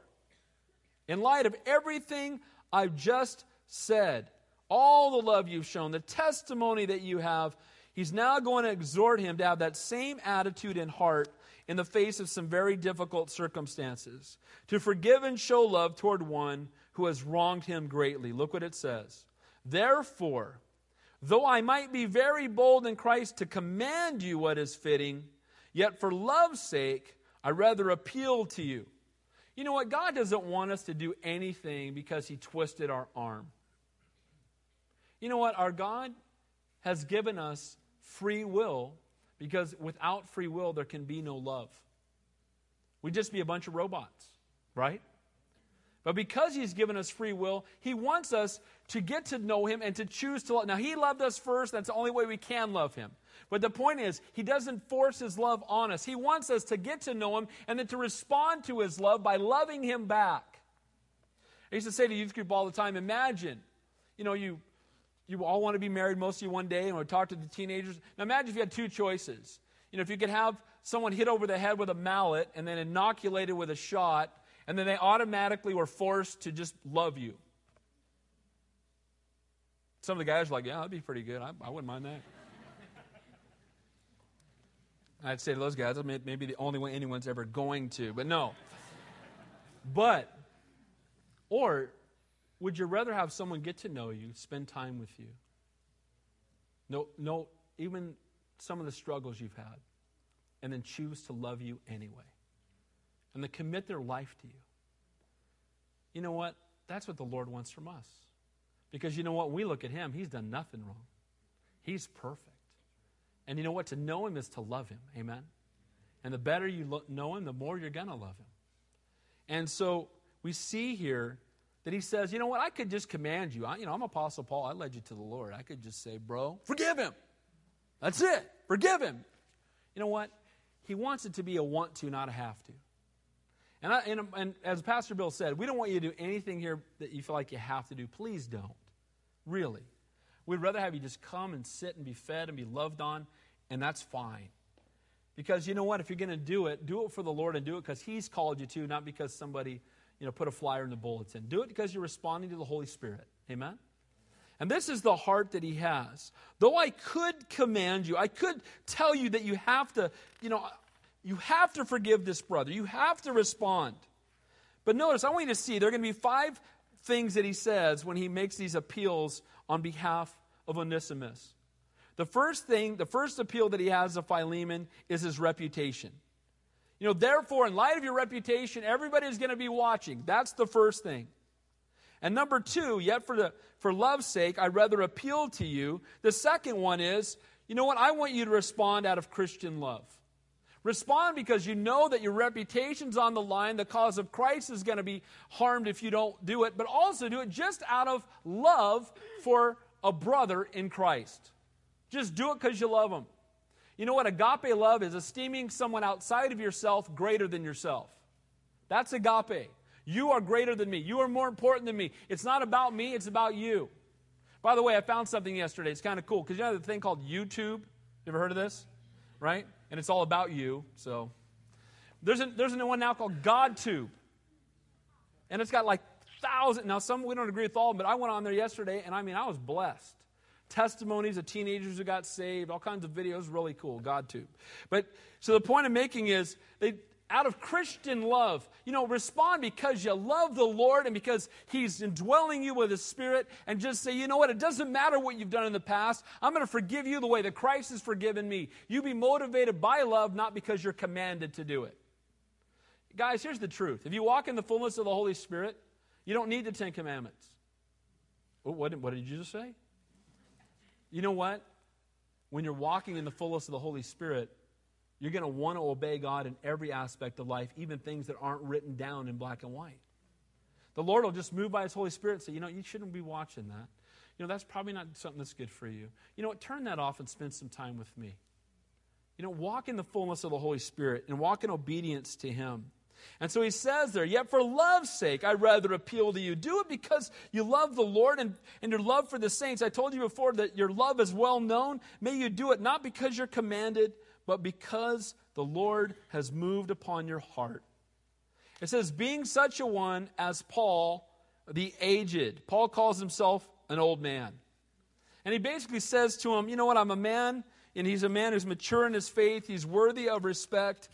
in light of everything I've just said, all the love you've shown, the testimony that you have, He's now going to exhort him to have that same attitude and heart in the face of some very difficult circumstances, to forgive and show love toward one who has wronged him greatly. Look what it says. Therefore, though I might be very bold in Christ to command you what is fitting, yet for love's sake, I rather appeal to you. You know what? God doesn't want us to do anything because he twisted our arm. You know what? Our God has given us free will because without free will, there can be no love. We'd just be a bunch of robots, right? But because He's given us free will, He wants us to get to know Him and to choose to love. Now, He loved us first. That's the only way we can love Him. But the point is, He doesn't force His love on us. He wants us to get to know Him and then to respond to His love by loving Him back. I used to say to youth group all the time imagine, you know, you you all want to be married, most of you one day, and we talk to the teenagers. Now imagine if you had two choices. You know, if you could have someone hit over the head with a mallet and then inoculated with a shot, and then they automatically were forced to just love you. Some of the guys are like, yeah, that'd be pretty good. I, I wouldn't mind that. I'd say to those guys, maybe the only way anyone's ever going to, but no. But, or would you rather have someone get to know you, spend time with you? Know, know even some of the struggles you've had, and then choose to love you anyway. And to commit their life to you. You know what? That's what the Lord wants from us. Because you know what? We look at Him, He's done nothing wrong. He's perfect. And you know what? To know Him is to love Him. Amen? And the better you know Him, the more you're going to love Him. And so we see here that he says, you know what, I could just command you. I, you know, I'm Apostle Paul. I led you to the Lord. I could just say, bro, forgive him. That's it. Forgive him. You know what? He wants it to be a want to, not a have to. And, I, and, and as Pastor Bill said, we don't want you to do anything here that you feel like you have to do. Please don't. Really. We'd rather have you just come and sit and be fed and be loved on, and that's fine. Because you know what? If you're going to do it, do it for the Lord and do it because He's called you to, not because somebody you know, put a flyer in the bulletin. Do it because you're responding to the Holy Spirit. Amen? And this is the heart that he has. Though I could command you, I could tell you that you have to, you know, you have to forgive this brother. You have to respond. But notice, I want you to see there are going to be five things that he says when he makes these appeals on behalf of Onesimus. The first thing, the first appeal that he has of Philemon is his reputation. You know, therefore, in light of your reputation, everybody's going to be watching. That's the first thing. And number two, yet for, the, for love's sake, I rather appeal to you. The second one is, you know what? I want you to respond out of Christian love. Respond because you know that your reputation's on the line. The cause of Christ is going to be harmed if you don't do it, but also do it just out of love for a brother in Christ. Just do it because you love him. You know what agape love is? Esteeming someone outside of yourself greater than yourself. That's agape. You are greater than me. You are more important than me. It's not about me, it's about you. By the way, I found something yesterday. It's kind of cool because you know the thing called YouTube? You ever heard of this? Right? And it's all about you. So there's a, there's a new one now called GodTube. And it's got like thousands. Now, some we don't agree with all, but I went on there yesterday and I mean, I was blessed testimonies of teenagers who got saved, all kinds of videos, really cool, God GodTube. But so the point I'm making is they out of Christian love, you know, respond because you love the Lord and because He's indwelling you with His Spirit, and just say, you know what, it doesn't matter what you've done in the past. I'm going to forgive you the way that Christ has forgiven me. You be motivated by love, not because you're commanded to do it. Guys, here's the truth. If you walk in the fullness of the Holy Spirit, you don't need the Ten Commandments. What, what did just say? You know what? When you're walking in the fullness of the Holy Spirit, you're going to want to obey God in every aspect of life, even things that aren't written down in black and white. The Lord will just move by His Holy Spirit and say, you know, you shouldn't be watching that. You know, that's probably not something that's good for you. You know what? Turn that off and spend some time with me. You know, walk in the fullness of the Holy Spirit and walk in obedience to Him. And so he says there, Yet for love's sake, I rather appeal to you. Do it because you love the Lord and, and your love for the saints. I told you before that your love is well known. May you do it not because you're commanded, but because the Lord has moved upon your heart. It says, Being such a one as Paul, the aged. Paul calls himself an old man. And he basically says to him, You know what? I'm a man and he's a man who's mature in his faith. He's worthy of respect,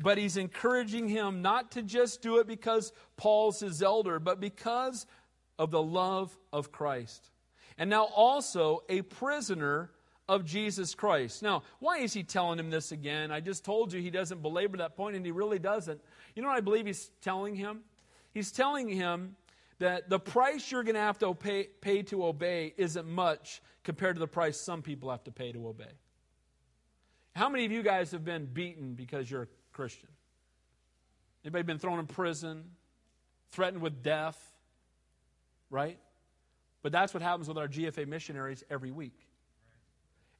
but he's encouraging him not to just do it because Paul's his elder, but because of the love of Christ. And now also a prisoner of Jesus Christ. Now, why is he telling him this again? I just told you he doesn't belabor that point, and he really doesn't. You know what I believe he's telling him? He's telling him that the price you're going to have to pay, pay to obey isn't much compared to the price some people have to pay to obey. How many of you guys have been beaten because you're Christian? Anybody been thrown in prison, threatened with death? Right? But that's what happens with our GFA missionaries every week.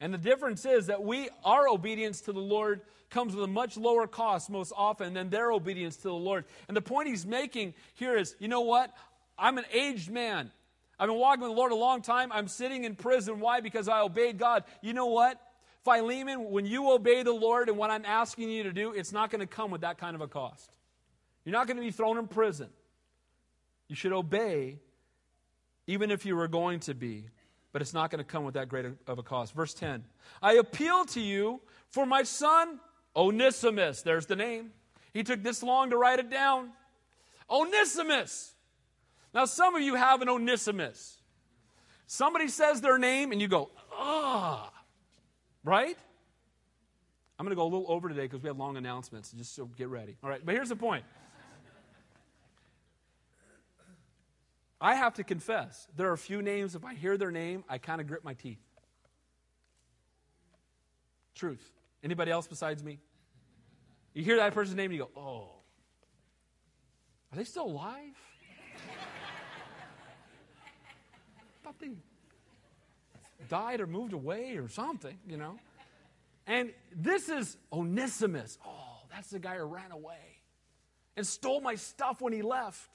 And the difference is that we, our obedience to the Lord comes with a much lower cost most often than their obedience to the Lord. And the point he's making here is you know what? I'm an aged man. I've been walking with the Lord a long time. I'm sitting in prison. Why? Because I obeyed God. You know what? Philemon, when you obey the Lord and what I'm asking you to do, it's not going to come with that kind of a cost. You're not going to be thrown in prison. You should obey, even if you were going to be but it's not going to come with that great of a cost. Verse 10 I appeal to you for my son, Onesimus. There's the name. He took this long to write it down. Onesimus. Now, some of you have an Onesimus. Somebody says their name and you go, ah, right? I'm going to go a little over today because we have long announcements, just so get ready. All right, but here's the point. I have to confess, there are a few names, if I hear their name, I kind of grip my teeth. Truth. Anybody else besides me? You hear that person's name and you go, oh, are they still alive? Thought they died or moved away or something, you know? And this is Onesimus. Oh, that's the guy who ran away and stole my stuff when he left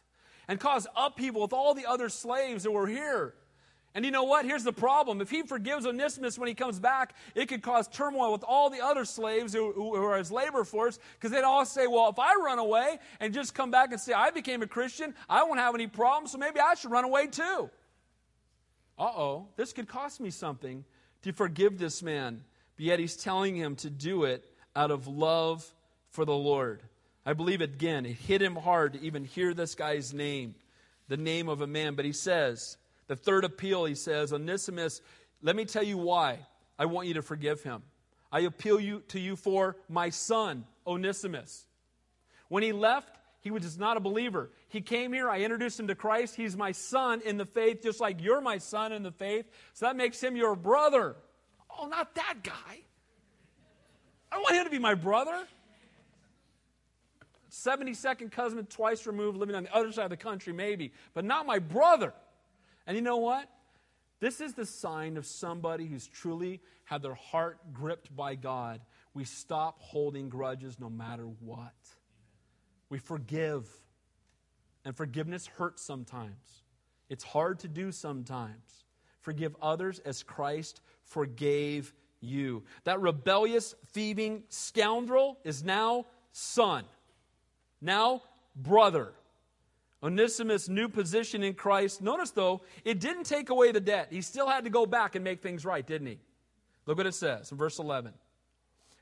and caused upheaval with all the other slaves that were here. And you know what? Here's the problem. If he forgives Onesimus when he comes back, it could cause turmoil with all the other slaves who, who are his labor force because they'd all say, well, if I run away and just come back and say, I became a Christian, I won't have any problems, so maybe I should run away too. Uh oh, this could cost me something to forgive this man. But yet he's telling him to do it out of love for the Lord. I believe again, it hit him hard to even hear this guy's name, the name of a man. But he says, the third appeal, he says, Onesimus, let me tell you why I want you to forgive him. I appeal you, to you for my son, Onesimus. When he left, he was not a believer. He came here, I introduced him to Christ. He's my son in the faith, just like you're my son in the faith. So that makes him your brother. Oh, not that guy. I want him to be my brother. 72nd cousin, twice removed, living on the other side of the country, maybe, but not my brother. And you know what? This is the sign of somebody who's truly had their heart gripped by God. We stop holding grudges no matter what. We forgive. And forgiveness hurts sometimes. It's hard to do sometimes. Forgive others as Christ forgave you. That rebellious, thieving scoundrel is now son. Now, brother. Onesimus' new position in Christ. Notice, though, it didn't take away the debt. He still had to go back and make things right, didn't he? Look what it says in verse 11.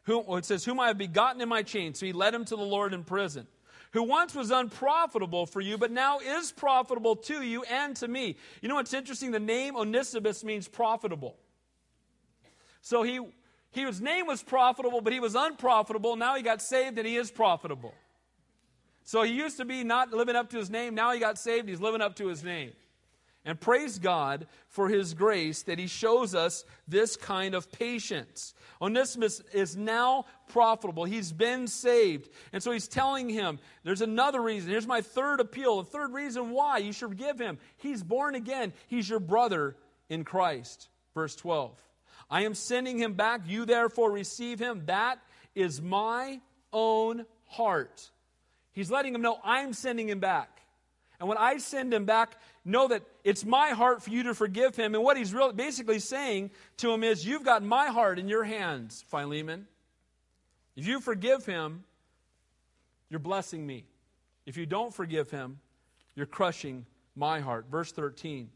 Whom, it says, Whom I have begotten in my chains. So he led him to the Lord in prison. Who once was unprofitable for you, but now is profitable to you and to me. You know what's interesting? The name Onesimus means profitable. So he, he his name was profitable, but he was unprofitable. Now he got saved and he is profitable. So he used to be not living up to his name. Now he got saved. He's living up to his name. And praise God for his grace that he shows us this kind of patience. Onesimus is now profitable. He's been saved. And so he's telling him, there's another reason. Here's my third appeal. The third reason why you should forgive him. He's born again. He's your brother in Christ. Verse 12. I am sending him back. You therefore receive him. That is my own heart. He's letting him know I'm sending him back. And when I send him back, know that it's my heart for you to forgive him. And what he's really basically saying to him is, You've got my heart in your hands, Philemon. If you forgive him, you're blessing me. If you don't forgive him, you're crushing my heart. Verse 13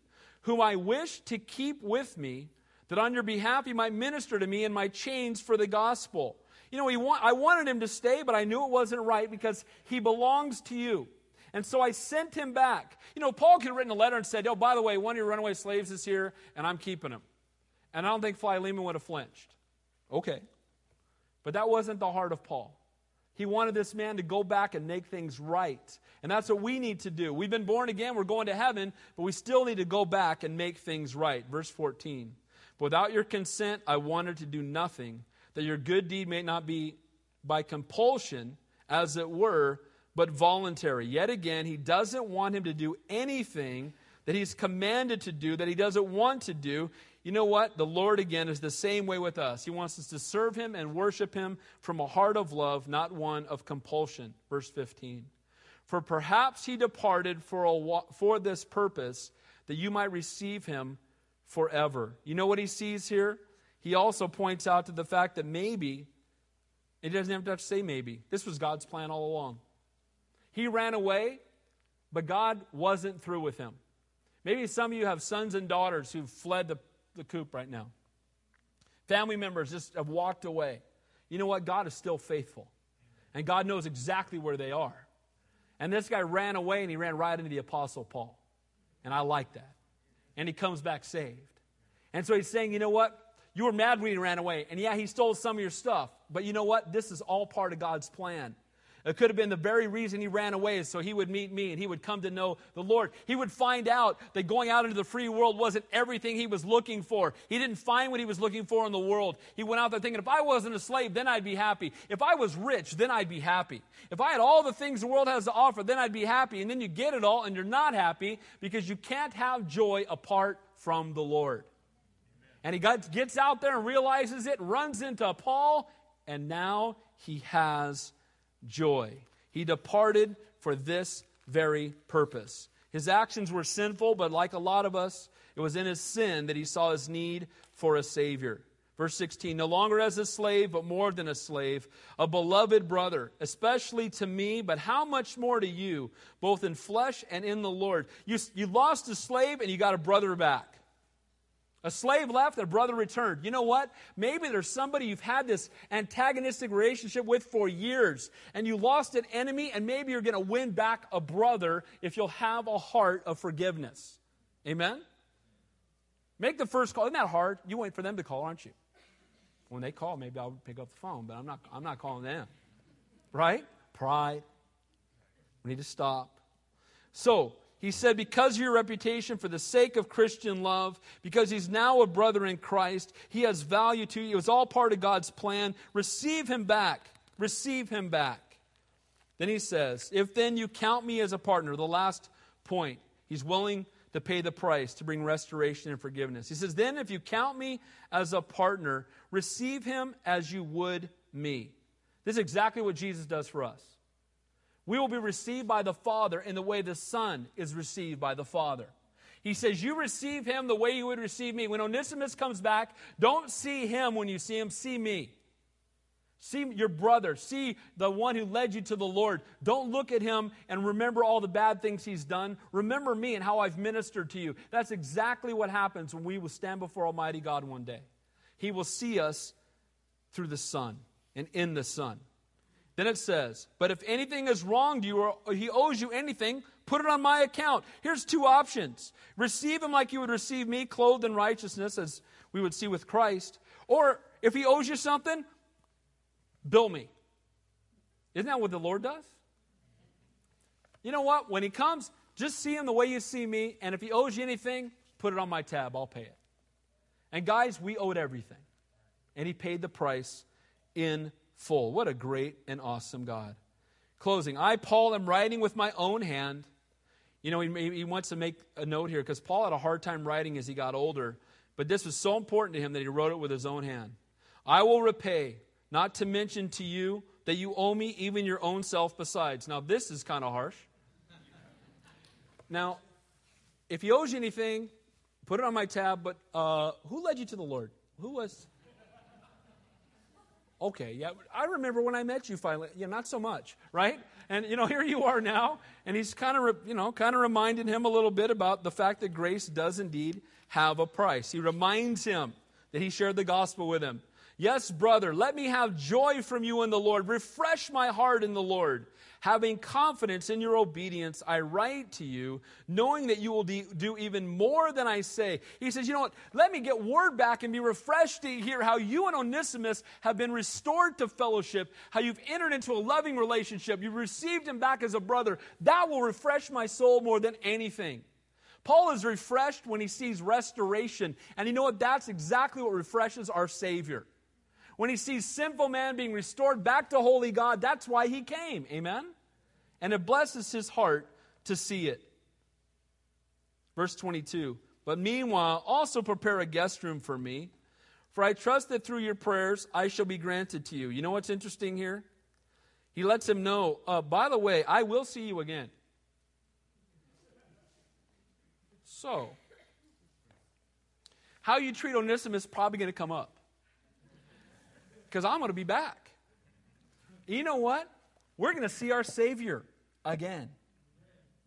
Whom I wish to keep with me, that on your behalf he might minister to me in my chains for the gospel. You know, he want, I wanted him to stay, but I knew it wasn't right because he belongs to you. And so I sent him back. You know, Paul could have written a letter and said, Oh, by the way, one of your runaway slaves is here, and I'm keeping him. And I don't think Philemon would have flinched. Okay. But that wasn't the heart of Paul. He wanted this man to go back and make things right. And that's what we need to do. We've been born again, we're going to heaven, but we still need to go back and make things right. Verse 14. Without your consent, I wanted to do nothing, that your good deed may not be by compulsion, as it were, but voluntary. Yet again, he doesn't want him to do anything that he's commanded to do, that he doesn't want to do. You know what? The Lord, again, is the same way with us. He wants us to serve Him and worship Him from a heart of love, not one of compulsion. Verse 15. For perhaps He departed for, a, for this purpose, that you might receive Him forever. You know what He sees here? He also points out to the fact that maybe, he doesn't have to say maybe, this was God's plan all along. He ran away, but God wasn't through with him. Maybe some of you have sons and daughters who've fled the the coop right now. Family members just have walked away. You know what? God is still faithful. And God knows exactly where they are. And this guy ran away and he ran right into the Apostle Paul. And I like that. And he comes back saved. And so he's saying, you know what? You were mad when he ran away. And yeah, he stole some of your stuff. But you know what? This is all part of God's plan. It could have been the very reason he ran away is so he would meet me and he would come to know the Lord. He would find out that going out into the free world wasn't everything he was looking for. He didn't find what he was looking for in the world. He went out there thinking, if I wasn't a slave, then I'd be happy. If I was rich, then I'd be happy. If I had all the things the world has to offer, then I'd be happy. And then you get it all and you're not happy because you can't have joy apart from the Lord. And he gets out there and realizes it, runs into Paul, and now he has joy. He departed for this very purpose. His actions were sinful, but like a lot of us, it was in his sin that he saw his need for a Savior. Verse 16, no longer as a slave, but more than a slave, a beloved brother, especially to me, but how much more to you, both in flesh and in the Lord. You, you lost a slave and you got a brother back. A slave left, a brother returned. You know what? Maybe there's somebody you've had this antagonistic relationship with for years, and you lost an enemy, and maybe you're going to win back a brother if you'll have a heart of forgiveness. Amen? Make the first call. Isn't that hard? You wait for them to call, aren't you? When they call, maybe I'll pick up the phone, but I'm not, I'm not calling them. Right? Pride. We need to stop. So, he said, Because of your reputation, for the sake of Christian love, because he's now a brother in Christ, he has value to you. It was all part of God's plan. Receive him back. Receive him back. Then he says, If then you count me as a partner, the last point, he's willing to pay the price to bring restoration and forgiveness. He says, Then if you count me as a partner, receive him as you would me. This is exactly what Jesus does for us we will be received by the Father in the way the Son is received by the Father. He says, You receive him the way you would receive me. When Onesimus comes back, don't see him when you see him, see me. See your brother. See the one who led you to the Lord. Don't look at him and remember all the bad things he's done. Remember me and how I've ministered to you. That's exactly what happens when we will stand before Almighty God one day. He will see us through the Son and in the Son. Then it says, But if anything is wrong to you or he owes you anything, put it on my account. Here's two options receive him like you would receive me, clothed in righteousness, as we would see with Christ. Or if he owes you something, bill me. Isn't that what the Lord does? You know what? When he comes, just see him the way you see me, and if he owes you anything, put it on my tab. I'll pay it. And guys, we owed everything. And he paid the price in full. What a great and awesome God. Closing. I, Paul, am writing with my own hand. You know, he, he wants to make a note here because Paul had a hard time writing as he got older, but this was so important to him that he wrote it with his own hand. I will repay, not to mention to you that you owe me even your own self besides. Now, this is kind of harsh. Now, if he owes you anything, put it on my tab, but uh, who led you to the Lord? Who was okay, yeah, I remember when I met you finally. Yeah, not so much, right? And you know, here you are now, and he's kind of, you know, kind of reminding him a little bit about the fact that grace does indeed have a price. He reminds him that he shared the gospel with him. Yes, brother, let me have joy from you in the Lord. Refresh my heart in the Lord. Having confidence in your obedience, I write to you, knowing that you will do even more than I say. He says, You know what? Let me get word back and be refreshed to hear how you and Onesimus have been restored to fellowship, how you've entered into a loving relationship. You've received him back as a brother. That will refresh my soul more than anything. Paul is refreshed when he sees restoration. And you know what? That's exactly what refreshes our Savior. When he sees sinful man being restored back to holy God, that's why he came. Amen? And it blesses his heart to see it. Verse 22 But meanwhile, also prepare a guest room for me, for I trust that through your prayers I shall be granted to you. You know what's interesting here? He lets him know, uh, by the way, I will see you again. So, how you treat Onesimus is probably going to come up because I'm going to be back. You know what? We're going to see our Savior again.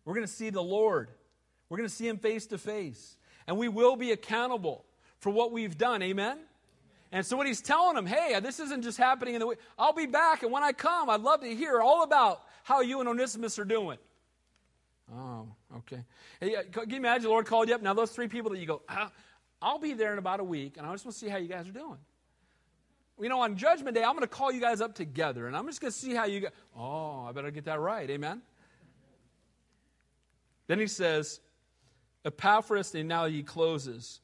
We're going to see the Lord. We're going to see Him face to face. And we will be accountable for what we've done. Amen? And so, what he's telling them, hey, this isn't just happening in the way. I'll be back, and when I come, I'd love to hear all about how you and Onesimus are doing. Oh, okay. Hey, uh, can you imagine the Lord called you up? Now, those three people that you go, ah, I'll be there in about a week, and I just want to see how you guys are doing you know, on Judgment Day, I'm going to call you guys up together, and I'm just going to see how you go. Oh, I better get that right. Amen. Then he says, Epaphras, and now he closes.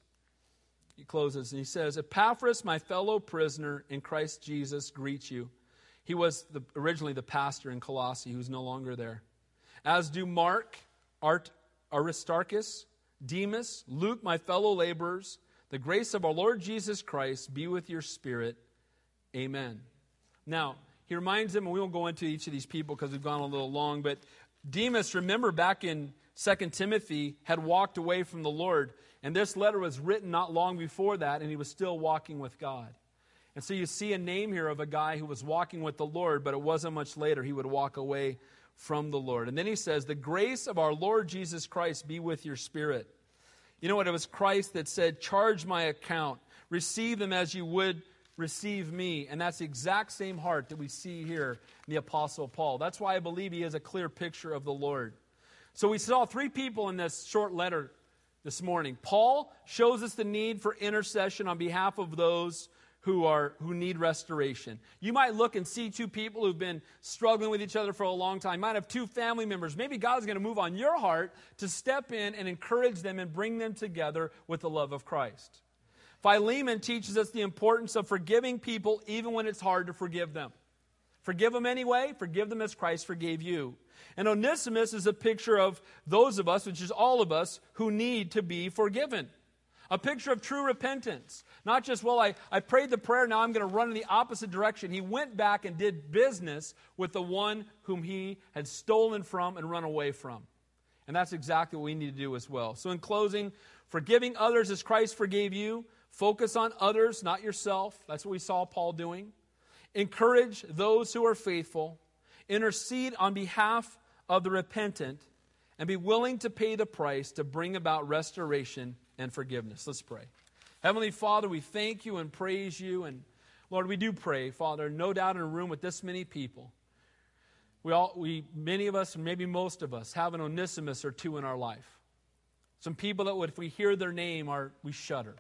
He closes, and he says, Epaphras, my fellow prisoner in Christ Jesus, greets you. He was the, originally the pastor in Colossae, who's no longer there. As do Mark, Art, Aristarchus, Demas, Luke, my fellow laborers. The grace of our Lord Jesus Christ be with your spirit. Amen. Now, he reminds them, and we won't go into each of these people because we've gone a little long, but Demas, remember back in 2 Timothy, had walked away from the Lord. And this letter was written not long before that, and he was still walking with God. And so you see a name here of a guy who was walking with the Lord, but it wasn't much later he would walk away from the Lord. And then he says, The grace of our Lord Jesus Christ be with your spirit. You know what? It was Christ that said, Charge my account, receive them as you would receive me. And that's the exact same heart that we see here in the Apostle Paul. That's why I believe he is a clear picture of the Lord. So we saw three people in this short letter this morning. Paul shows us the need for intercession on behalf of those who are who need restoration. You might look and see two people who've been struggling with each other for a long time. You might have two family members. Maybe God's going to move on your heart to step in and encourage them and bring them together with the love of Christ. Philemon teaches us the importance of forgiving people even when it's hard to forgive them. Forgive them anyway, forgive them as Christ forgave you. And Onesimus is a picture of those of us, which is all of us, who need to be forgiven. A picture of true repentance. Not just, well, I, I prayed the prayer, now I'm going to run in the opposite direction. He went back and did business with the one whom he had stolen from and run away from. And that's exactly what we need to do as well. So, in closing, forgiving others as Christ forgave you, Focus on others, not yourself. That's what we saw Paul doing. Encourage those who are faithful. Intercede on behalf of the repentant. And be willing to pay the price to bring about restoration and forgiveness. Let's pray. Heavenly Father, we thank you and praise you. And Lord, we do pray, Father, no doubt in a room with this many people. We all, we, many of us, maybe most of us, have an Onesimus or two in our life. Some people that would, if we hear their name, are we shudder.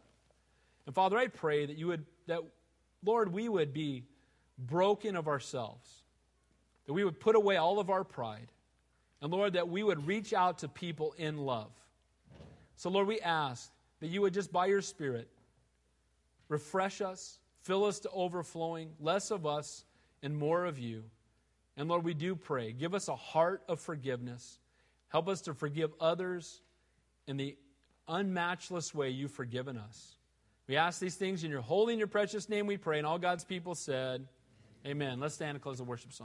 And Father, I pray that you would, that, Lord, we would be broken of ourselves, that we would put away all of our pride, and Lord, that we would reach out to people in love. So, Lord, we ask that you would just by your Spirit refresh us, fill us to overflowing, less of us and more of you. And Lord, we do pray, give us a heart of forgiveness. Help us to forgive others in the unmatchless way you've forgiven us. We ask these things in your holy and your precious name we pray. And all God's people said, Amen. Let's stand and close the worship song.